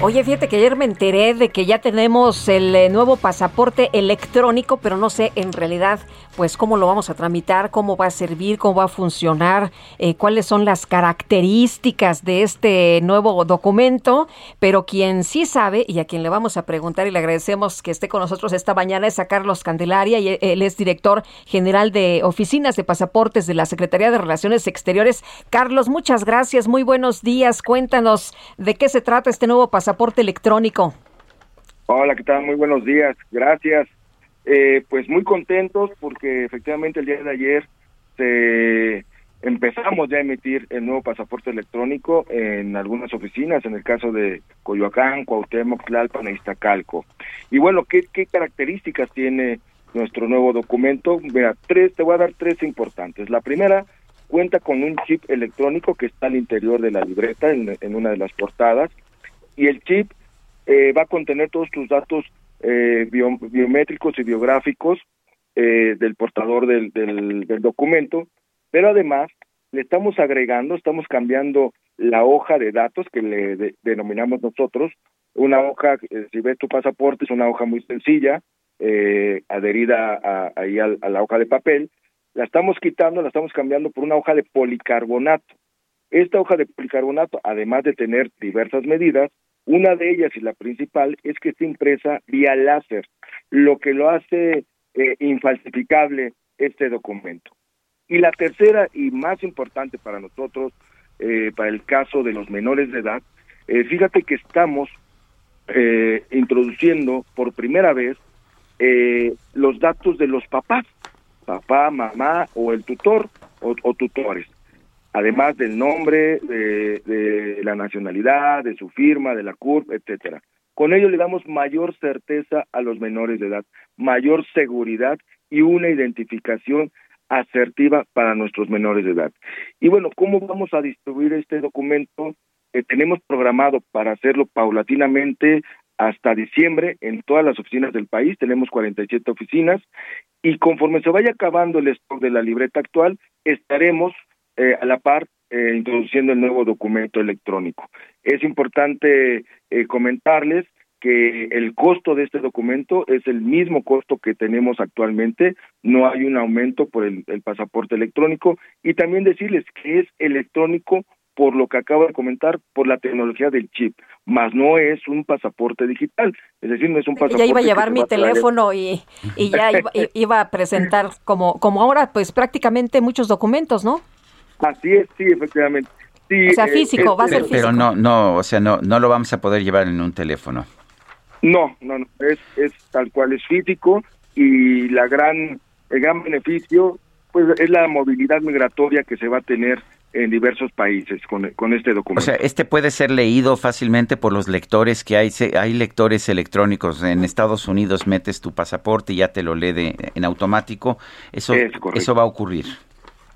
Oye, fíjate que ayer me enteré de que ya tenemos el eh, nuevo pasaporte electrónico, pero no sé en realidad, pues, cómo lo vamos a tramitar, cómo va a servir, cómo va a funcionar, eh, cuáles son las características de este nuevo documento. Pero quien sí sabe y a quien le vamos a preguntar y le agradecemos que esté con nosotros esta mañana es a Carlos Candelaria y él es director general de oficinas de pasaportes de la Secretaría de Relaciones Exteriores. Carlos, muchas gracias, muy buenos días. Cuéntanos de qué se trata este nuevo pasaporte electrónico. Hola, ¿qué tal? Muy buenos días, gracias. Eh, pues muy contentos porque efectivamente el día de ayer se empezamos ya a emitir el nuevo pasaporte electrónico en algunas oficinas, en el caso de Coyoacán, Cuauhtémoc, Tlalpan e Iztacalco. Y bueno, ¿qué, qué características tiene nuestro nuevo documento? Mira, tres, te voy a dar tres importantes. La primera, cuenta con un chip electrónico que está al interior de la libreta, en, en una de las portadas, y el chip eh, va a contener todos tus datos eh, bio, biométricos y biográficos eh, del portador del, del, del, documento, pero además le estamos agregando, estamos cambiando la hoja de datos que le de, denominamos nosotros, una hoja, eh, si ves tu pasaporte, es una hoja muy sencilla, adherida a, ahí a la hoja de papel, la estamos quitando, la estamos cambiando por una hoja de policarbonato. Esta hoja de policarbonato, además de tener diversas medidas, una de ellas y la principal es que está impresa vía láser, lo que lo hace eh, infalsificable este documento. Y la tercera y más importante para nosotros, eh, para el caso de los menores de edad, eh, fíjate que estamos eh, introduciendo por primera vez eh, los datos de los papás, papá, mamá o el tutor o, o tutores además del nombre, de, la nacionalidad, de su firma, de la CURP, etcétera. Con ello le damos mayor certeza a los menores de edad, mayor seguridad y una identificación asertiva para nuestros menores de edad. Y bueno, ¿cómo vamos a distribuir este documento? Eh, tenemos programado para hacerlo paulatinamente hasta diciembre en todas las oficinas del país, tenemos 47 oficinas, y conforme se vaya acabando el stock de la libreta actual, estaremos eh, a la par eh, introduciendo el nuevo documento electrónico. Es importante eh, comentarles que el costo de este documento es el mismo costo que tenemos actualmente, no hay un aumento por el, el pasaporte electrónico y también decirles que es electrónico por lo que acabo de comentar, por la tecnología del chip, más no es un pasaporte digital, es decir, no es un pasaporte. Ya iba a llevar mi teléfono y, y ya iba, iba, a presentar como, como ahora, pues prácticamente muchos documentos, ¿no? Así es, sí, efectivamente. Sí, o sea, físico, eh, va a ser físico. Pero no, no, o sea, no, no lo vamos a poder llevar en un teléfono. No, no, no, es, es tal cual es físico y la gran, el gran beneficio, pues, es la movilidad migratoria que se va a tener en diversos países con, con este documento. O sea, este puede ser leído fácilmente por los lectores que hay, hay lectores electrónicos. En Estados Unidos metes tu pasaporte y ya te lo lee de, en automático. Eso, eso va a ocurrir.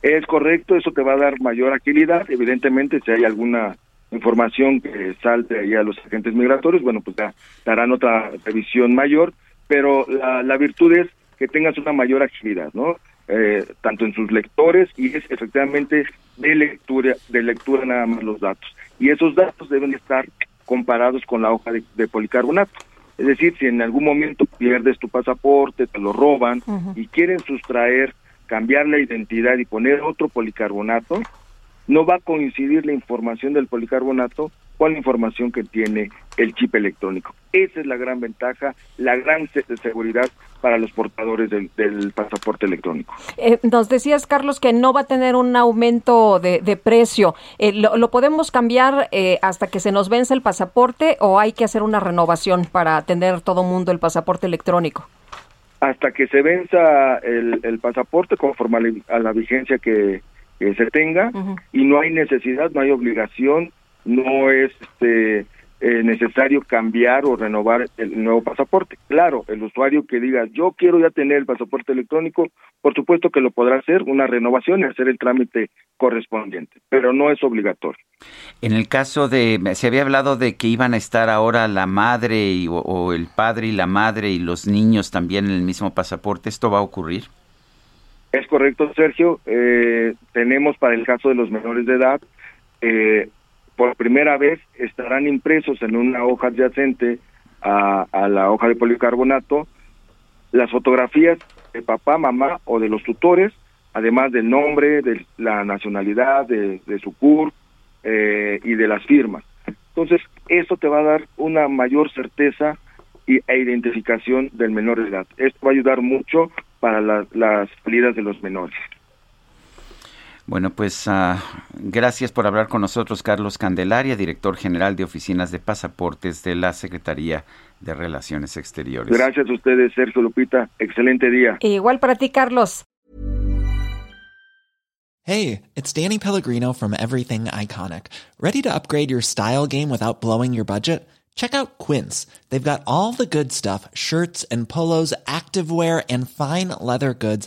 Es correcto, eso te va a dar mayor agilidad. Evidentemente, si hay alguna información que salte ahí a los agentes migratorios, bueno, pues ya darán otra revisión mayor, pero la, la virtud es que tengas una mayor agilidad, ¿no? Eh, tanto en sus lectores y es efectivamente de lectura, de lectura nada más los datos. Y esos datos deben estar comparados con la hoja de, de policarbonato. Es decir, si en algún momento pierdes tu pasaporte, te lo roban uh -huh. y quieren sustraer cambiar la identidad y poner otro policarbonato, no va a coincidir la información del policarbonato con la información que tiene el chip electrónico. Esa es la gran ventaja, la gran se seguridad para los portadores del, pasaporte electrónico. Eh, nos decías, Carlos, que no va a tener un aumento de, de precio. Eh, lo, lo, podemos cambiar eh, hasta que se nos vence el pasaporte o hay que hacer una renovación para tener todo mundo el pasaporte electrónico? Hasta que se venza el, el pasaporte conforme a la, vigencia que, que se tenga y no hay necesidad, no hay obligación, no es este eh, necesario cambiar o renovar el nuevo pasaporte. Claro, el usuario que diga yo quiero ya tener el pasaporte electrónico, por supuesto que lo podrá hacer, una renovación y hacer el trámite correspondiente, pero no es obligatorio. En el caso de, se había hablado de que iban a estar ahora la madre y, o, el padre y la madre y los niños también en el mismo pasaporte, ¿esto va a ocurrir? Es correcto, Sergio. Eh, tenemos para el caso de los menores de edad eh, por primera vez estarán impresos en una hoja adyacente a, la hoja de policarbonato las fotografías de papá, mamá o de los tutores, además del nombre, de la nacionalidad, de, su CUR eh, y de las firmas. Entonces, eso te va a dar una mayor certeza y, e identificación del menor de edad. Esto va a ayudar mucho para las salidas de los menores. Bueno, pues uh, gracias por hablar con nosotros, Carlos Candelaria, director general de oficinas de pasaportes de la Secretaría de Relaciones Exteriores. Gracias a ustedes, Sergio Lupita. Excelente día. Igual para ti, Carlos. Hey, it's Danny Pellegrino from Everything Iconic. ¿Ready to upgrade your style game without blowing your budget? Check out Quince. They've got all the good stuff shirts and polos, activewear, and fine leather goods